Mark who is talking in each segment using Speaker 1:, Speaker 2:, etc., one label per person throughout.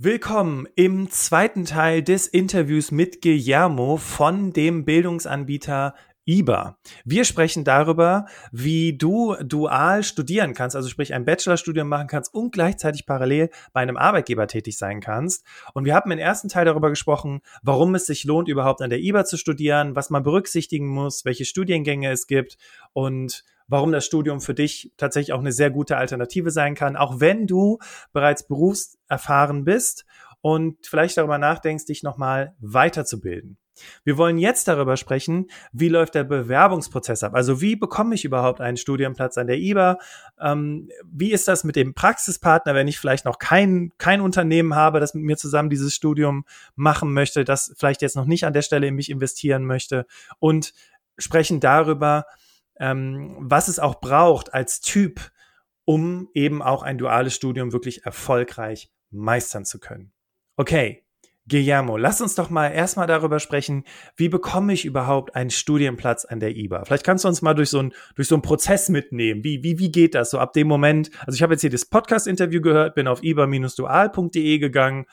Speaker 1: Willkommen im zweiten Teil des Interviews mit Guillermo von dem Bildungsanbieter IBA. Wir sprechen darüber, wie du dual studieren kannst, also sprich ein Bachelorstudium machen kannst und gleichzeitig parallel bei einem Arbeitgeber tätig sein kannst. Und wir haben im ersten Teil darüber gesprochen, warum es sich lohnt, überhaupt an der IBA zu studieren, was man berücksichtigen muss, welche Studiengänge es gibt und warum das Studium für dich tatsächlich auch eine sehr gute Alternative sein kann, auch wenn du bereits berufserfahren bist und vielleicht darüber nachdenkst, dich nochmal weiterzubilden. Wir wollen jetzt darüber sprechen, wie läuft der Bewerbungsprozess ab? Also wie bekomme ich überhaupt einen Studienplatz an der IBA? Ähm, wie ist das mit dem Praxispartner, wenn ich vielleicht noch kein, kein Unternehmen habe, das mit mir zusammen dieses Studium machen möchte, das vielleicht jetzt noch nicht an der Stelle in mich investieren möchte? Und sprechen darüber, ähm, was es auch braucht als Typ, um eben auch ein duales Studium wirklich erfolgreich meistern zu können. Okay, Guillermo, lass uns doch mal erstmal darüber sprechen, wie bekomme ich überhaupt einen Studienplatz an der IBA? Vielleicht kannst du uns mal durch so einen, durch so einen Prozess mitnehmen. Wie, wie, wie geht das so ab dem Moment? Also ich habe jetzt hier das Podcast-Interview gehört, bin auf iba-dual.de gegangen.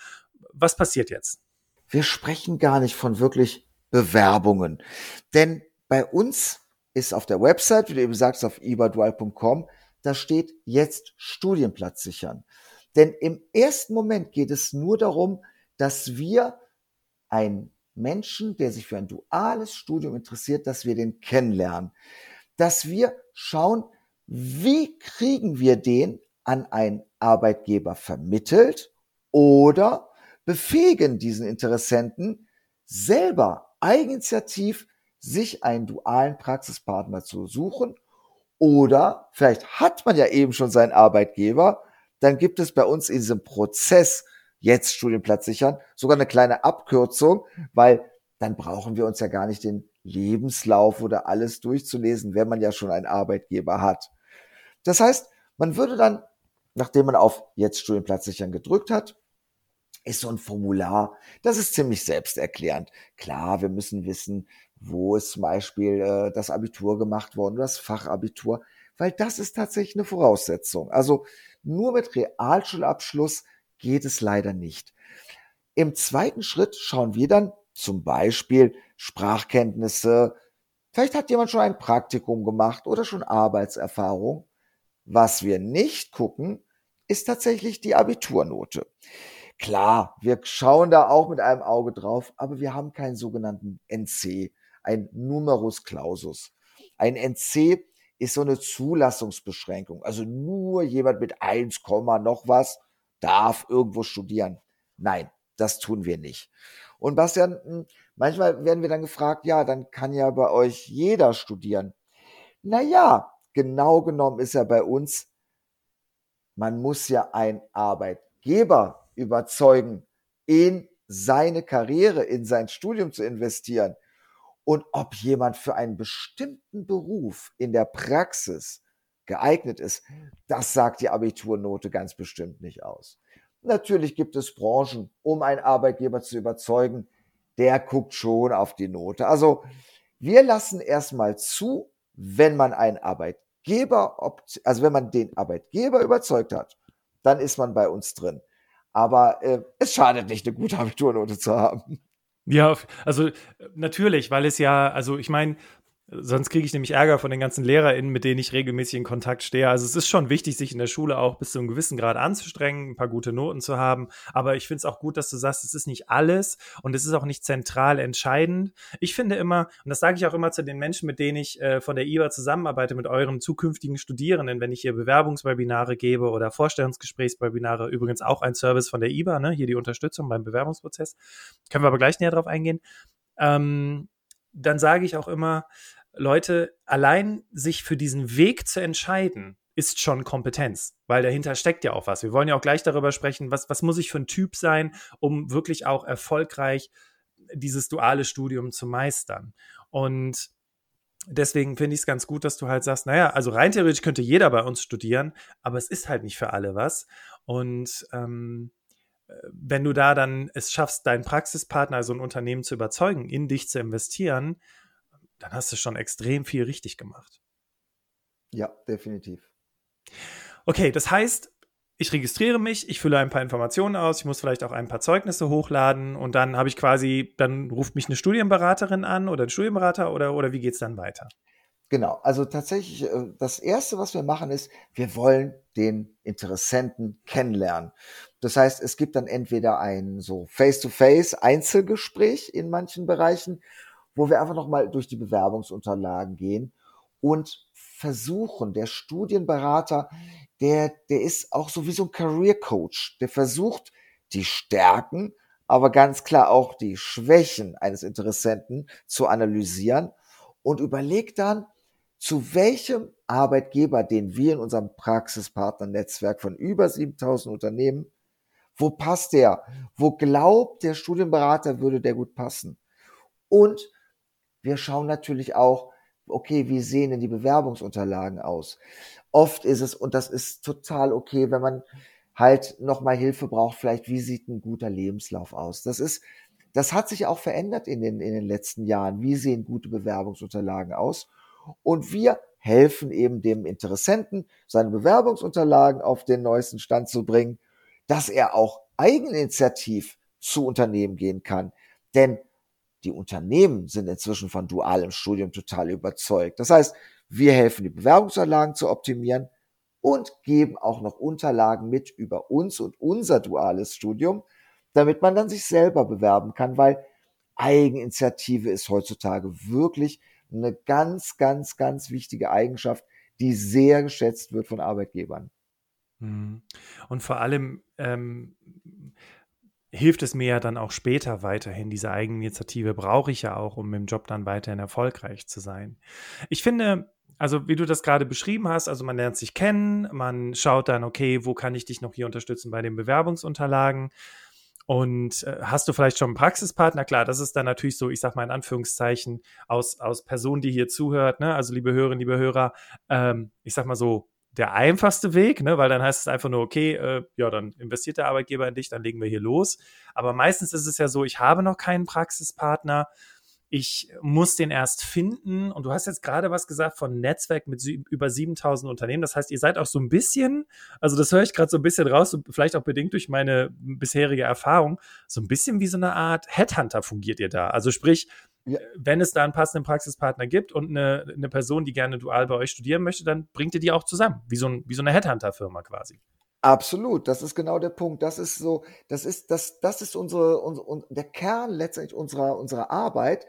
Speaker 1: Was passiert jetzt?
Speaker 2: Wir sprechen gar nicht von wirklich Bewerbungen. Denn bei uns ist auf der Website, wie du eben sagst, auf ibadual.com, da steht jetzt Studienplatz sichern. Denn im ersten Moment geht es nur darum, dass wir einen Menschen, der sich für ein duales Studium interessiert, dass wir den kennenlernen. Dass wir schauen, wie kriegen wir den an einen Arbeitgeber vermittelt oder befähigen diesen Interessenten selber eigeninitiativ sich einen dualen Praxispartner zu suchen. Oder vielleicht hat man ja eben schon seinen Arbeitgeber. Dann gibt es bei uns in diesem Prozess jetzt Studienplatz sichern sogar eine kleine Abkürzung, weil dann brauchen wir uns ja gar nicht den Lebenslauf oder alles durchzulesen, wenn man ja schon einen Arbeitgeber hat. Das heißt, man würde dann, nachdem man auf jetzt Studienplatz sichern gedrückt hat, ist so ein Formular, das ist ziemlich selbsterklärend. Klar, wir müssen wissen, wo ist zum Beispiel äh, das Abitur gemacht worden, das Fachabitur, weil das ist tatsächlich eine Voraussetzung. Also nur mit Realschulabschluss geht es leider nicht. Im zweiten Schritt schauen wir dann zum Beispiel Sprachkenntnisse. Vielleicht hat jemand schon ein Praktikum gemacht oder schon Arbeitserfahrung. Was wir nicht gucken, ist tatsächlich die Abiturnote. Klar, wir schauen da auch mit einem Auge drauf, aber wir haben keinen sogenannten NC, ein Numerus Clausus. Ein NC ist so eine Zulassungsbeschränkung. Also nur jemand mit 1, noch was darf irgendwo studieren. Nein, das tun wir nicht. Und Bastian, hm, manchmal werden wir dann gefragt, ja, dann kann ja bei euch jeder studieren. Naja, genau genommen ist ja bei uns, man muss ja ein Arbeitgeber überzeugen, in seine Karriere, in sein Studium zu investieren. Und ob jemand für einen bestimmten Beruf in der Praxis geeignet ist, das sagt die Abiturnote ganz bestimmt nicht aus. Natürlich gibt es Branchen, um einen Arbeitgeber zu überzeugen, der guckt schon auf die Note. Also wir lassen erstmal zu, wenn man einen Arbeitgeber, also wenn man den Arbeitgeber überzeugt hat, dann ist man bei uns drin. Aber äh, es schadet nicht, eine gute Abiturnote zu haben.
Speaker 1: Ja, also natürlich, weil es ja, also ich meine, Sonst kriege ich nämlich Ärger von den ganzen LehrerInnen, mit denen ich regelmäßig in Kontakt stehe. Also es ist schon wichtig, sich in der Schule auch bis zu einem gewissen Grad anzustrengen, ein paar gute Noten zu haben. Aber ich finde es auch gut, dass du sagst, es ist nicht alles und es ist auch nicht zentral entscheidend. Ich finde immer, und das sage ich auch immer zu den Menschen, mit denen ich äh, von der IBA zusammenarbeite, mit euren zukünftigen Studierenden, wenn ich hier Bewerbungswebinare gebe oder Vorstellungsgesprächswebinare, übrigens auch ein Service von der IBA, ne? hier die Unterstützung beim Bewerbungsprozess. Können wir aber gleich näher drauf eingehen. Ähm, dann sage ich auch immer, Leute, allein sich für diesen Weg zu entscheiden, ist schon Kompetenz, weil dahinter steckt ja auch was. Wir wollen ja auch gleich darüber sprechen, was, was muss ich für ein Typ sein, um wirklich auch erfolgreich dieses duale Studium zu meistern. Und deswegen finde ich es ganz gut, dass du halt sagst, naja, also rein theoretisch könnte jeder bei uns studieren, aber es ist halt nicht für alle was. Und ähm, wenn du da dann es schaffst, deinen Praxispartner, also ein Unternehmen zu überzeugen, in dich zu investieren, dann hast du schon extrem viel richtig gemacht.
Speaker 2: Ja, definitiv.
Speaker 1: Okay, das heißt, ich registriere mich, ich fülle ein paar Informationen aus, ich muss vielleicht auch ein paar Zeugnisse hochladen und dann habe ich quasi, dann ruft mich eine Studienberaterin an oder ein Studienberater oder, oder wie es dann weiter?
Speaker 2: Genau, also tatsächlich, äh, das Erste, was wir machen, ist, wir wollen den Interessenten kennenlernen. Das heißt, es gibt dann entweder ein so Face-to-Face Einzelgespräch in manchen Bereichen, wo wir einfach nochmal durch die Bewerbungsunterlagen gehen und versuchen, der Studienberater der, der ist auch so wie so ein Career Coach. Der versucht, die Stärken, aber ganz klar auch die Schwächen eines Interessenten zu analysieren und überlegt dann, zu welchem Arbeitgeber, den wir in unserem Praxispartnernetzwerk von über 7000 Unternehmen, wo passt der? Wo glaubt der Studienberater würde der gut passen? Und wir schauen natürlich auch, okay, wie sehen denn die Bewerbungsunterlagen aus? Oft ist es, und das ist total okay, wenn man halt nochmal Hilfe braucht, vielleicht, wie sieht ein guter Lebenslauf aus? Das ist, das hat sich auch verändert in den, in den letzten Jahren. Wie sehen gute Bewerbungsunterlagen aus? Und wir helfen eben dem Interessenten, seine Bewerbungsunterlagen auf den neuesten Stand zu bringen, dass er auch eigeninitiativ zu Unternehmen gehen kann. Denn die Unternehmen sind inzwischen von dualem Studium total überzeugt. Das heißt, wir helfen, die Bewerbungsunterlagen zu optimieren und geben auch noch Unterlagen mit über uns und unser duales Studium, damit man dann sich selber bewerben kann, weil Eigeninitiative ist heutzutage wirklich eine ganz, ganz, ganz wichtige Eigenschaft, die sehr geschätzt wird von Arbeitgebern.
Speaker 1: Mhm. Und vor allem ähm, hilft es mir ja dann auch später weiterhin. Diese Eigeninitiative brauche ich ja auch, um im Job dann weiterhin erfolgreich zu sein. Ich finde, also wie du das gerade beschrieben hast, also man lernt sich kennen, man schaut dann, okay, wo kann ich dich noch hier unterstützen bei den Bewerbungsunterlagen? Und äh, hast du vielleicht schon einen Praxispartner? Klar, das ist dann natürlich so, ich sag mal in Anführungszeichen, aus, aus Person, die hier zuhört, ne? Also liebe Hörerinnen, liebe Hörer, ähm, ich sag mal so, der einfachste Weg, ne? weil dann heißt es einfach nur, okay, äh, ja, dann investiert der Arbeitgeber in dich, dann legen wir hier los. Aber meistens ist es ja so, ich habe noch keinen Praxispartner ich muss den erst finden. Und du hast jetzt gerade was gesagt von Netzwerk mit über 7000 Unternehmen. Das heißt, ihr seid auch so ein bisschen, also das höre ich gerade so ein bisschen raus, vielleicht auch bedingt durch meine bisherige Erfahrung, so ein bisschen wie so eine Art Headhunter fungiert ihr da. Also sprich, ja. wenn es da einen passenden Praxispartner gibt und eine, eine Person, die gerne dual bei euch studieren möchte, dann bringt ihr die auch zusammen, wie so, ein, wie so eine Headhunter-Firma quasi.
Speaker 2: Absolut, das ist genau der Punkt. Das ist so, das ist, das, das ist unsere, unsere der Kern letztendlich unserer, unserer Arbeit,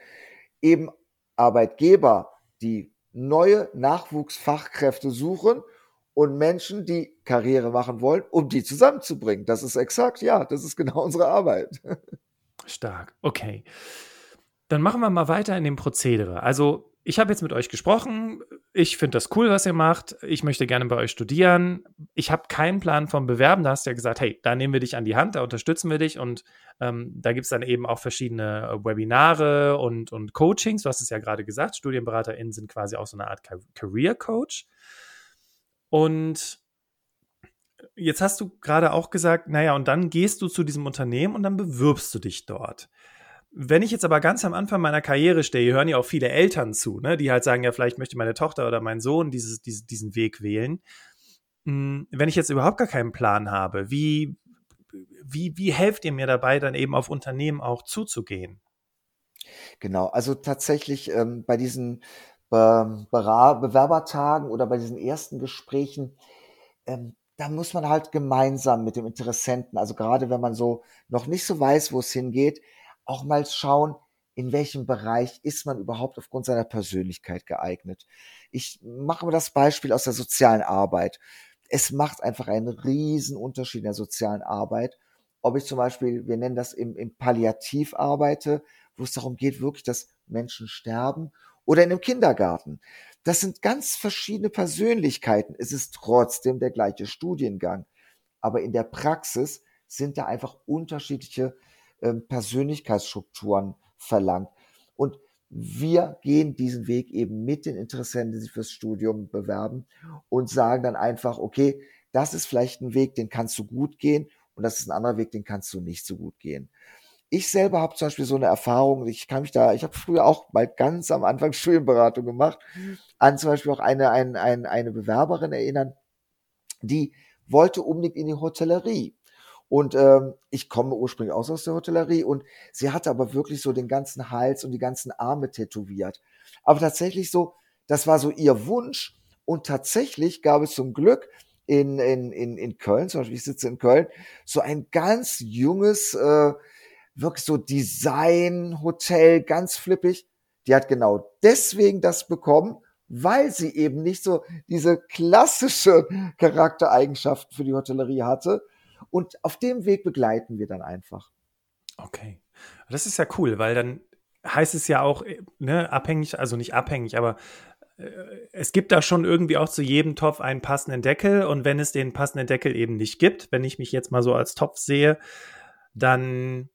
Speaker 2: eben Arbeitgeber, die neue Nachwuchsfachkräfte suchen und Menschen, die Karriere machen wollen, um die zusammenzubringen. Das ist exakt, ja, das ist genau unsere Arbeit.
Speaker 1: Stark, okay. Dann machen wir mal weiter in dem Prozedere. Also ich habe jetzt mit euch gesprochen. Ich finde das cool, was ihr macht. Ich möchte gerne bei euch studieren. Ich habe keinen Plan vom Bewerben. Da hast du ja gesagt, hey, da nehmen wir dich an die Hand, da unterstützen wir dich. Und ähm, da gibt es dann eben auch verschiedene äh, Webinare und, und Coachings. Du hast es ja gerade gesagt, StudienberaterInnen sind quasi auch so eine Art Career Coach. Und jetzt hast du gerade auch gesagt, naja, und dann gehst du zu diesem Unternehmen und dann bewirbst du dich dort. Wenn ich jetzt aber ganz am Anfang meiner Karriere stehe, hören ja auch viele Eltern zu, ne, die halt sagen, ja, vielleicht möchte meine Tochter oder mein Sohn dieses, dieses, diesen Weg wählen. Hm, wenn ich jetzt überhaupt gar keinen Plan habe, wie, wie, wie helft ihr mir dabei, dann eben auf Unternehmen auch zuzugehen?
Speaker 2: Genau, also tatsächlich ähm, bei diesen Be Bewerbertagen oder bei diesen ersten Gesprächen, ähm, da muss man halt gemeinsam mit dem Interessenten, also gerade wenn man so noch nicht so weiß, wo es hingeht, auch mal schauen, in welchem Bereich ist man überhaupt aufgrund seiner Persönlichkeit geeignet. Ich mache mal das Beispiel aus der sozialen Arbeit. Es macht einfach einen riesen Unterschied in der sozialen Arbeit, ob ich zum Beispiel, wir nennen das im, im Palliativ arbeite, wo es darum geht, wirklich, dass Menschen sterben, oder in einem Kindergarten. Das sind ganz verschiedene Persönlichkeiten. Es ist trotzdem der gleiche Studiengang. Aber in der Praxis sind da einfach unterschiedliche Persönlichkeitsstrukturen verlangt. Und wir gehen diesen Weg eben mit den Interessenten, die sich fürs Studium bewerben und sagen dann einfach, okay, das ist vielleicht ein Weg, den kannst du gut gehen und das ist ein anderer Weg, den kannst du nicht so gut gehen. Ich selber habe zum Beispiel so eine Erfahrung, ich kann mich da, ich habe früher auch mal ganz am Anfang Studienberatung gemacht, an zum Beispiel auch eine, eine, eine, eine Bewerberin erinnern, die wollte unbedingt in die Hotellerie. Und ähm, ich komme ursprünglich auch aus der Hotellerie und sie hatte aber wirklich so den ganzen Hals und die ganzen Arme tätowiert. Aber tatsächlich so, das war so ihr Wunsch. Und tatsächlich gab es zum Glück in, in, in, in Köln, zum Beispiel ich sitze in Köln, so ein ganz junges, äh, wirklich so Design-Hotel, ganz flippig. Die hat genau deswegen das bekommen, weil sie eben nicht so diese klassische Charaktereigenschaften für die Hotellerie hatte. Und auf dem Weg begleiten wir dann einfach.
Speaker 1: Okay. Das ist ja cool, weil dann heißt es ja auch, ne, abhängig, also nicht abhängig, aber äh, es gibt da schon irgendwie auch zu jedem Topf einen passenden Deckel und wenn es den passenden Deckel eben nicht gibt, wenn ich mich jetzt mal so als Topf sehe, dann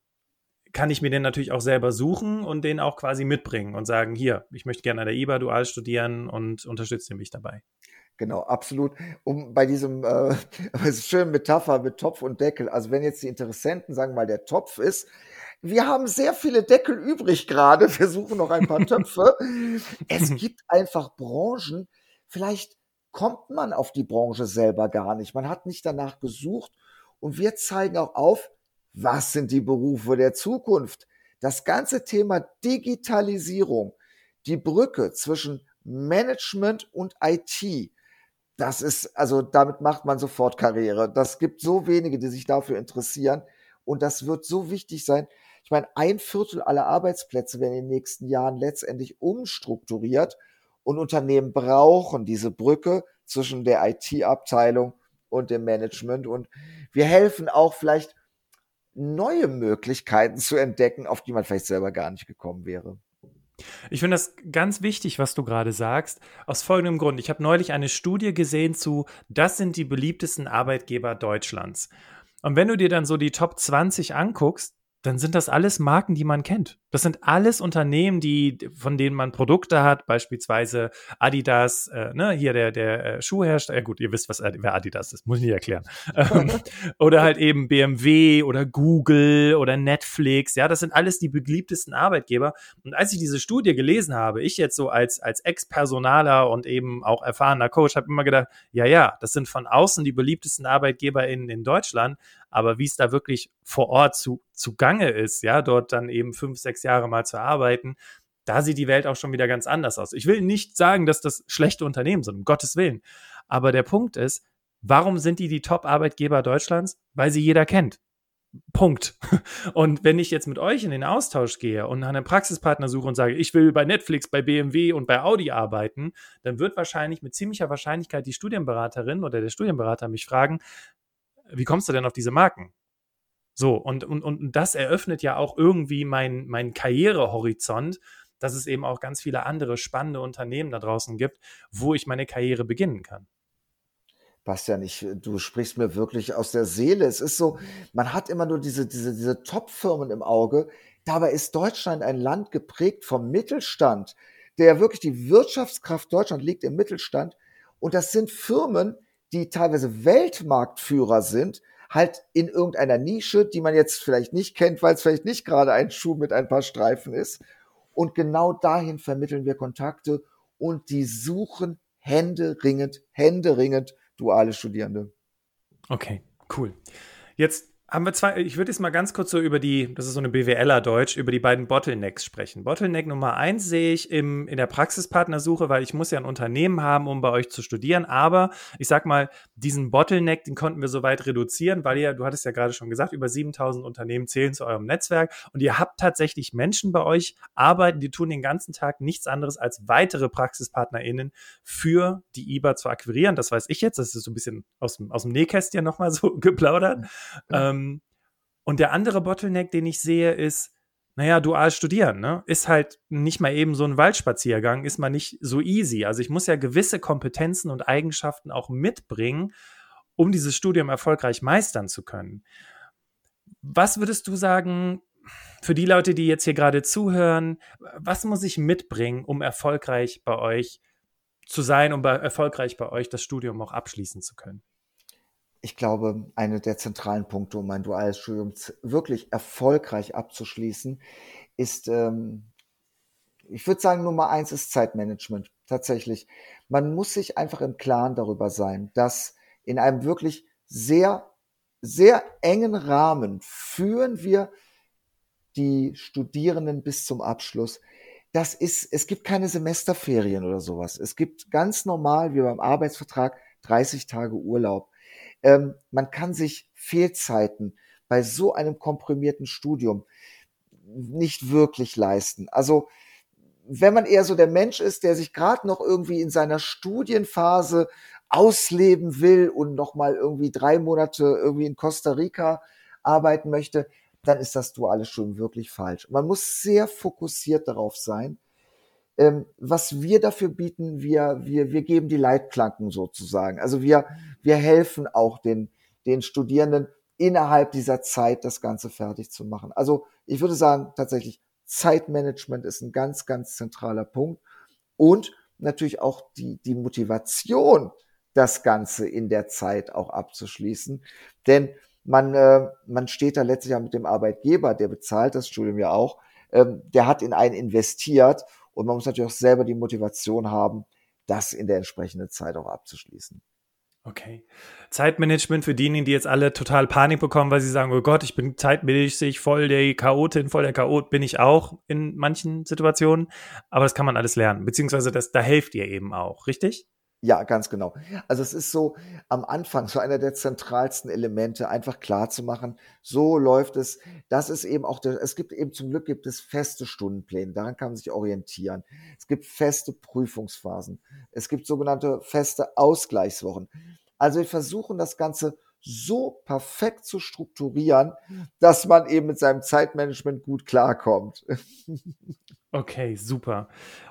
Speaker 1: kann ich mir den natürlich auch selber suchen und den auch quasi mitbringen und sagen, hier, ich möchte gerne an der IBA dual studieren und unterstütze mich dabei.
Speaker 2: Genau, absolut. Um bei diesem äh, schönen Metapher mit Topf und Deckel, also wenn jetzt die Interessenten sagen mal, der Topf ist, wir haben sehr viele Deckel übrig gerade, wir suchen noch ein paar Töpfe. es gibt einfach Branchen, vielleicht kommt man auf die Branche selber gar nicht. Man hat nicht danach gesucht und wir zeigen auch auf, was sind die Berufe der Zukunft? Das ganze Thema Digitalisierung, die Brücke zwischen Management und IT, das ist, also damit macht man sofort Karriere. Das gibt so wenige, die sich dafür interessieren. Und das wird so wichtig sein. Ich meine, ein Viertel aller Arbeitsplätze werden in den nächsten Jahren letztendlich umstrukturiert. Und Unternehmen brauchen diese Brücke zwischen der IT-Abteilung und dem Management. Und wir helfen auch vielleicht neue Möglichkeiten zu entdecken, auf die man vielleicht selber gar nicht gekommen wäre.
Speaker 1: Ich finde das ganz wichtig, was du gerade sagst, aus folgendem Grund. Ich habe neulich eine Studie gesehen zu, das sind die beliebtesten Arbeitgeber Deutschlands. Und wenn du dir dann so die Top 20 anguckst, dann sind das alles Marken, die man kennt. Das sind alles Unternehmen, die, von denen man Produkte hat, beispielsweise Adidas, äh, ne, hier der, der äh, Schuhhersteller, ja gut, ihr wisst, was wer Adidas ist, muss ich nicht erklären. Ähm, oder halt eben BMW oder Google oder Netflix, ja, das sind alles die beliebtesten Arbeitgeber. Und als ich diese Studie gelesen habe, ich jetzt so als, als Ex-Personaler und eben auch erfahrener Coach, habe immer gedacht, ja, ja, das sind von außen die beliebtesten Arbeitgeber in, in Deutschland, aber wie es da wirklich vor Ort zu, zu Gange ist, ja, dort dann eben fünf, sechs Jahre mal zu arbeiten, da sieht die Welt auch schon wieder ganz anders aus. Ich will nicht sagen, dass das schlechte Unternehmen sind, um Gottes Willen. Aber der Punkt ist, warum sind die die Top-Arbeitgeber Deutschlands? Weil sie jeder kennt. Punkt. Und wenn ich jetzt mit euch in den Austausch gehe und nach einem Praxispartner suche und sage, ich will bei Netflix, bei BMW und bei Audi arbeiten, dann wird wahrscheinlich mit ziemlicher Wahrscheinlichkeit die Studienberaterin oder der Studienberater mich fragen, wie kommst du denn auf diese Marken? So, und, und, und das eröffnet ja auch irgendwie mein, mein Karrierehorizont, dass es eben auch ganz viele andere spannende Unternehmen da draußen gibt, wo ich meine Karriere beginnen kann.
Speaker 2: Bastian, ich, du sprichst mir wirklich aus der Seele. Es ist so, man hat immer nur diese, diese, diese Top-Firmen im Auge. Dabei ist Deutschland ein Land geprägt vom Mittelstand, der wirklich die Wirtschaftskraft Deutschland liegt im Mittelstand. Und das sind Firmen, die teilweise Weltmarktführer sind, halt in irgendeiner Nische, die man jetzt vielleicht nicht kennt, weil es vielleicht nicht gerade ein Schuh mit ein paar Streifen ist. Und genau dahin vermitteln wir Kontakte und die suchen händeringend, händeringend duale Studierende.
Speaker 1: Okay, cool. Jetzt haben wir zwei, ich würde jetzt mal ganz kurz so über die, das ist so eine BWLer-Deutsch, über die beiden Bottlenecks sprechen. Bottleneck Nummer eins sehe ich im, in der Praxispartnersuche, weil ich muss ja ein Unternehmen haben, um bei euch zu studieren. Aber ich sag mal, diesen Bottleneck, den konnten wir soweit reduzieren, weil ihr, du hattest ja gerade schon gesagt, über 7000 Unternehmen zählen zu eurem Netzwerk und ihr habt tatsächlich Menschen bei euch arbeiten, die tun den ganzen Tag nichts anderes als weitere PraxispartnerInnen für die IBA zu akquirieren. Das weiß ich jetzt, das ist so ein bisschen aus dem, aus dem Nähkästchen nochmal so geplaudert. Ja. Ähm, und der andere Bottleneck, den ich sehe, ist, naja, dual studieren, ne? Ist halt nicht mal eben so ein Waldspaziergang, ist mal nicht so easy. Also ich muss ja gewisse Kompetenzen und Eigenschaften auch mitbringen, um dieses Studium erfolgreich meistern zu können. Was würdest du sagen, für die Leute, die jetzt hier gerade zuhören, was muss ich mitbringen, um erfolgreich bei euch zu sein, um bei, erfolgreich bei euch das Studium auch abschließen zu können?
Speaker 2: Ich glaube, eine der zentralen Punkte, um ein duales Studium wirklich erfolgreich abzuschließen, ist, ähm, ich würde sagen, Nummer eins ist Zeitmanagement. Tatsächlich. Man muss sich einfach im Klaren darüber sein, dass in einem wirklich sehr, sehr engen Rahmen führen wir die Studierenden bis zum Abschluss. Das ist, es gibt keine Semesterferien oder sowas. Es gibt ganz normal, wie beim Arbeitsvertrag, 30 Tage Urlaub. Ähm, man kann sich Fehlzeiten bei so einem komprimierten Studium nicht wirklich leisten. Also wenn man eher so der Mensch ist, der sich gerade noch irgendwie in seiner Studienphase ausleben will und noch mal irgendwie drei Monate irgendwie in Costa Rica arbeiten möchte, dann ist das duale Studium wirklich falsch. Man muss sehr fokussiert darauf sein. Ähm, was wir dafür bieten, wir, wir, wir geben die Leitplanken sozusagen. Also wir, wir helfen auch den, den Studierenden innerhalb dieser Zeit das Ganze fertig zu machen. Also ich würde sagen, tatsächlich Zeitmanagement ist ein ganz, ganz zentraler Punkt und natürlich auch die, die Motivation, das Ganze in der Zeit auch abzuschließen. Denn man, äh, man steht da letztlich ja mit dem Arbeitgeber, der bezahlt das Studium ja auch, ähm, der hat in einen investiert und man muss natürlich auch selber die Motivation haben, das in der entsprechenden Zeit auch abzuschließen.
Speaker 1: Okay. Zeitmanagement für diejenigen, die jetzt alle total Panik bekommen, weil sie sagen, oh Gott, ich bin zeitmäßig voll der Chaotin, voll der Chaot, bin ich auch in manchen Situationen. Aber das kann man alles lernen. Beziehungsweise das, da helft ihr eben auch, richtig?
Speaker 2: Ja, ganz genau. Also es ist so am Anfang so einer der zentralsten Elemente, einfach klar zu machen, so läuft es. Das ist eben auch der, es gibt eben zum Glück gibt es feste Stundenpläne, daran kann man sich orientieren. Es gibt feste Prüfungsphasen. Es gibt sogenannte feste Ausgleichswochen. Also wir versuchen das Ganze so perfekt zu strukturieren, dass man eben mit seinem Zeitmanagement gut klarkommt.
Speaker 1: Okay, super.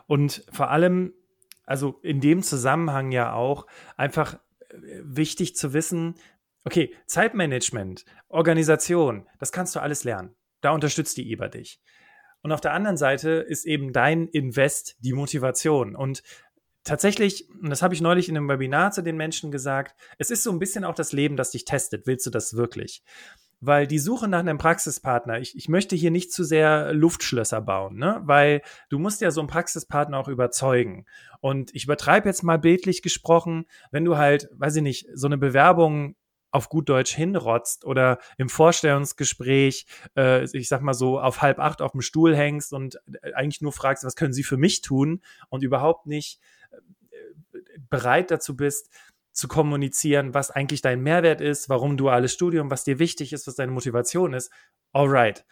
Speaker 1: Und vor allem also in dem Zusammenhang ja auch einfach äh, wichtig zu wissen, okay, Zeitmanagement, Organisation, das kannst du alles lernen. Da unterstützt die IBA dich. Und auf der anderen Seite ist eben dein Invest die Motivation. Und tatsächlich, und das habe ich neulich in einem Webinar zu den Menschen gesagt, es ist so ein bisschen auch das Leben, das dich testet. Willst du das wirklich? Weil die Suche nach einem Praxispartner, ich, ich möchte hier nicht zu sehr Luftschlösser bauen, ne? weil du musst ja so einen Praxispartner auch überzeugen. Und ich übertreibe jetzt mal bildlich gesprochen, wenn du halt, weiß ich nicht, so eine Bewerbung auf gut Deutsch hinrotzt oder im Vorstellungsgespräch, äh, ich sag mal so, auf halb acht auf dem Stuhl hängst und äh, eigentlich nur fragst, was können sie für mich tun und überhaupt nicht äh, bereit dazu bist, zu kommunizieren, was eigentlich dein Mehrwert ist, warum duales Studium, was dir wichtig ist, was deine Motivation ist. Alright.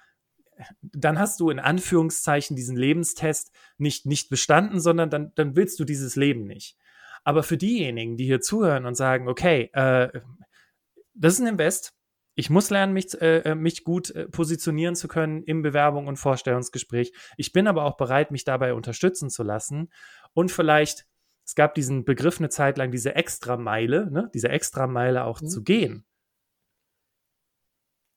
Speaker 1: Dann hast du in Anführungszeichen diesen Lebenstest nicht, nicht bestanden, sondern dann, dann willst du dieses Leben nicht. Aber für diejenigen, die hier zuhören und sagen, okay, äh, das ist ein Invest, ich muss lernen, mich, äh, mich gut äh, positionieren zu können im Bewerbung und Vorstellungsgespräch. Ich bin aber auch bereit, mich dabei unterstützen zu lassen und vielleicht es gab diesen Begriff eine Zeit lang, diese Extrameile, ne, diese Extrameile auch mhm. zu gehen.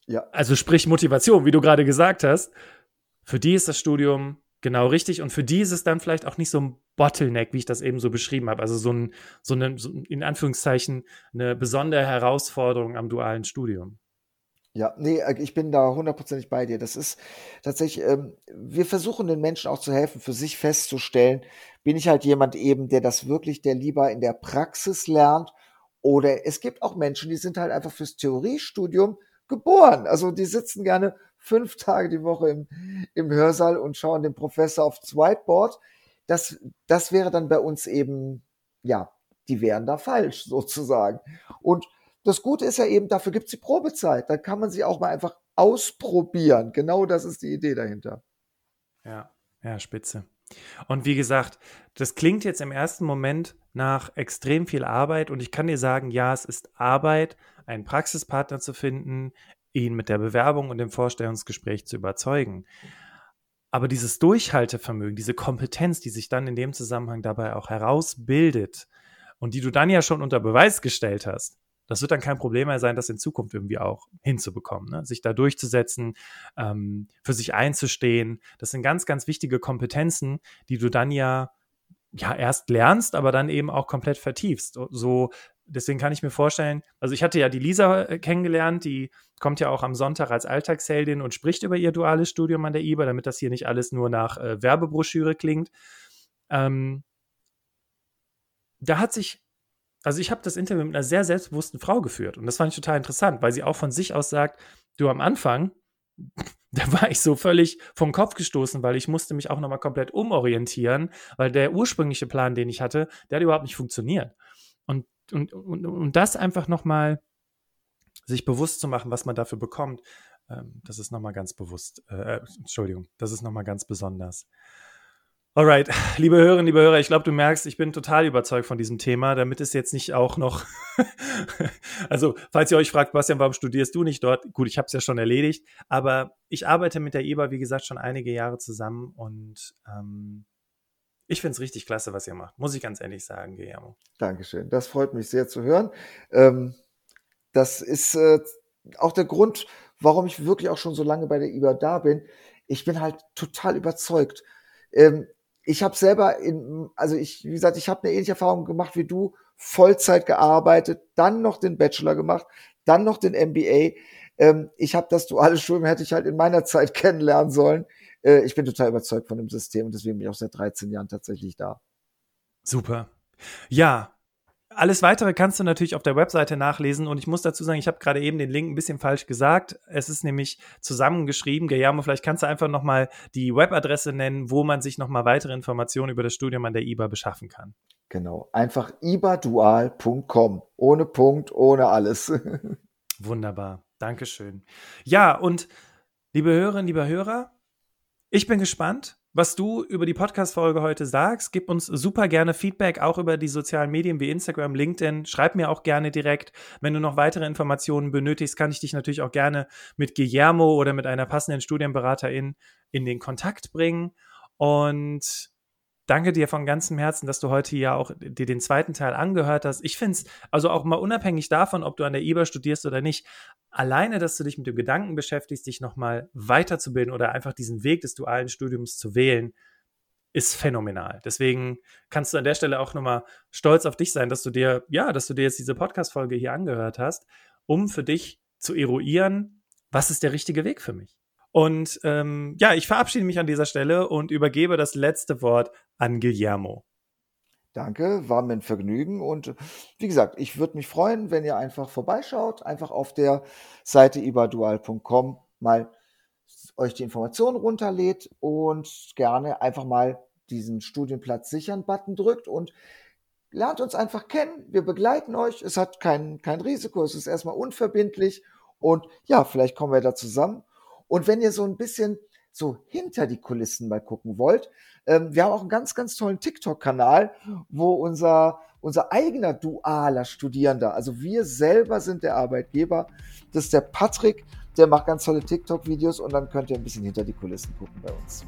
Speaker 1: Ja. Also sprich Motivation, wie du gerade gesagt hast. Für die ist das Studium genau richtig und für die ist es dann vielleicht auch nicht so ein Bottleneck, wie ich das eben so beschrieben habe. Also so ein, so eine, so in Anführungszeichen, eine besondere Herausforderung am dualen Studium.
Speaker 2: Ja, nee, äh, ich bin da hundertprozentig bei dir. Das ist tatsächlich, ähm, wir versuchen den Menschen auch zu helfen, für sich festzustellen, bin ich halt jemand eben, der das wirklich, der lieber in der Praxis lernt. Oder es gibt auch Menschen, die sind halt einfach fürs Theoriestudium geboren. Also die sitzen gerne fünf Tage die Woche im, im Hörsaal und schauen dem Professor aufs Whiteboard. Das, das wäre dann bei uns eben, ja, die wären da falsch sozusagen. Und das Gute ist ja eben, dafür gibt's die Probezeit. Da kann man sich auch mal einfach ausprobieren. Genau das ist die Idee dahinter.
Speaker 1: Ja, ja, spitze. Und wie gesagt, das klingt jetzt im ersten Moment nach extrem viel Arbeit und ich kann dir sagen, ja, es ist Arbeit, einen Praxispartner zu finden, ihn mit der Bewerbung und dem Vorstellungsgespräch zu überzeugen. Aber dieses Durchhaltevermögen, diese Kompetenz, die sich dann in dem Zusammenhang dabei auch herausbildet und die du dann ja schon unter Beweis gestellt hast, das wird dann kein Problem mehr sein, das in Zukunft irgendwie auch hinzubekommen, ne? sich da durchzusetzen, ähm, für sich einzustehen. Das sind ganz, ganz wichtige Kompetenzen, die du dann ja ja erst lernst, aber dann eben auch komplett vertiefst. So deswegen kann ich mir vorstellen, also ich hatte ja die Lisa äh, kennengelernt, die kommt ja auch am Sonntag als Alltagsheldin und spricht über ihr duales Studium an der IBA, damit das hier nicht alles nur nach äh, Werbebroschüre klingt. Ähm, da hat sich also ich habe das Interview mit einer sehr selbstbewussten Frau geführt und das fand ich total interessant, weil sie auch von sich aus sagt, du am Anfang, da war ich so völlig vom Kopf gestoßen, weil ich musste mich auch nochmal komplett umorientieren, weil der ursprüngliche Plan, den ich hatte, der hat überhaupt nicht funktioniert. Und, und, und, und das einfach nochmal sich bewusst zu machen, was man dafür bekommt, ähm, das ist nochmal ganz bewusst, äh, äh Entschuldigung, das ist nochmal ganz besonders. Alright, liebe Hörerinnen, liebe Hörer, ich glaube, du merkst, ich bin total überzeugt von diesem Thema, damit es jetzt nicht auch noch, also falls ihr euch fragt, Bastian, warum studierst du nicht dort? Gut, ich habe es ja schon erledigt, aber ich arbeite mit der EBA, wie gesagt, schon einige Jahre zusammen und ähm, ich finde es richtig klasse, was ihr macht, muss ich ganz ehrlich sagen, Guillermo.
Speaker 2: Dankeschön, das freut mich sehr zu hören. Ähm, das ist äh, auch der Grund, warum ich wirklich auch schon so lange bei der EBA da bin. Ich bin halt total überzeugt. Ähm, ich habe selber in, also ich, wie gesagt, ich habe eine ähnliche Erfahrung gemacht wie du, Vollzeit gearbeitet, dann noch den Bachelor gemacht, dann noch den MBA. Ähm, ich habe das duale Studium hätte ich halt in meiner Zeit kennenlernen sollen. Äh, ich bin total überzeugt von dem System und deswegen bin ich auch seit 13 Jahren tatsächlich da.
Speaker 1: Super. Ja, alles weitere kannst du natürlich auf der Webseite nachlesen und ich muss dazu sagen, ich habe gerade eben den Link ein bisschen falsch gesagt. Es ist nämlich zusammengeschrieben. Guillermo, vielleicht kannst du einfach nochmal die Webadresse nennen, wo man sich nochmal weitere Informationen über das Studium an der IBA beschaffen kann.
Speaker 2: Genau, einfach ibadual.com. Ohne Punkt, ohne alles.
Speaker 1: Wunderbar, Dankeschön. Ja, und liebe Hörerinnen, liebe Hörer, ich bin gespannt, was du über die Podcast-Folge heute sagst. Gib uns super gerne Feedback, auch über die sozialen Medien wie Instagram, LinkedIn. Schreib mir auch gerne direkt. Wenn du noch weitere Informationen benötigst, kann ich dich natürlich auch gerne mit Guillermo oder mit einer passenden Studienberaterin in den Kontakt bringen. Und danke dir von ganzem Herzen, dass du heute ja auch dir den zweiten Teil angehört hast. Ich finde es, also auch mal unabhängig davon, ob du an der IBA studierst oder nicht, alleine, dass du dich mit dem Gedanken beschäftigst, dich nochmal weiterzubilden oder einfach diesen Weg des dualen Studiums zu wählen, ist phänomenal. Deswegen kannst du an der Stelle auch nochmal stolz auf dich sein, dass du dir, ja, dass du dir jetzt diese Podcast-Folge hier angehört hast, um für dich zu eruieren, was ist der richtige Weg für mich. Und ähm, ja, ich verabschiede mich an dieser Stelle und übergebe das letzte Wort an Guillermo.
Speaker 2: Danke, war mir ein Vergnügen. Und wie gesagt, ich würde mich freuen, wenn ihr einfach vorbeischaut, einfach auf der Seite ibadual.com mal euch die Informationen runterlädt und gerne einfach mal diesen Studienplatz sichern Button drückt und lernt uns einfach kennen. Wir begleiten euch. Es hat kein, kein Risiko. Es ist erstmal unverbindlich. Und ja, vielleicht kommen wir da zusammen und wenn ihr so ein bisschen so hinter die Kulissen mal gucken wollt, ähm, wir haben auch einen ganz, ganz tollen TikTok-Kanal, wo unser, unser eigener dualer Studierender, also wir selber sind der Arbeitgeber, das ist der Patrick, der macht ganz tolle TikTok-Videos und dann könnt ihr ein bisschen hinter die Kulissen gucken bei uns.